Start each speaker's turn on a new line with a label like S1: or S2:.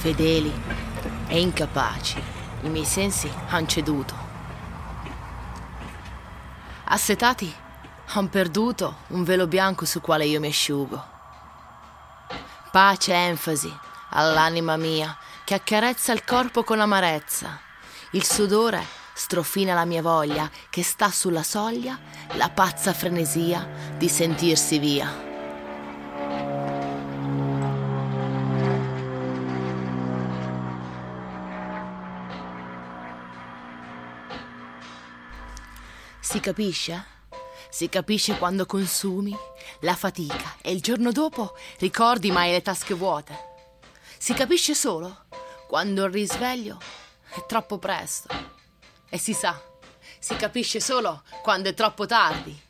S1: fedeli e incapaci, i miei sensi han ceduto. Assetati, han perduto un velo bianco su quale io mi asciugo. Pace e enfasi all'anima mia che accarezza il corpo con amarezza. Il sudore strofina la mia voglia che sta sulla soglia, la pazza frenesia di sentirsi via. Si capisce? Si capisce quando consumi la fatica e il giorno dopo ricordi mai le tasche vuote. Si capisce solo quando il risveglio è troppo presto. E si sa, si capisce solo quando è troppo tardi.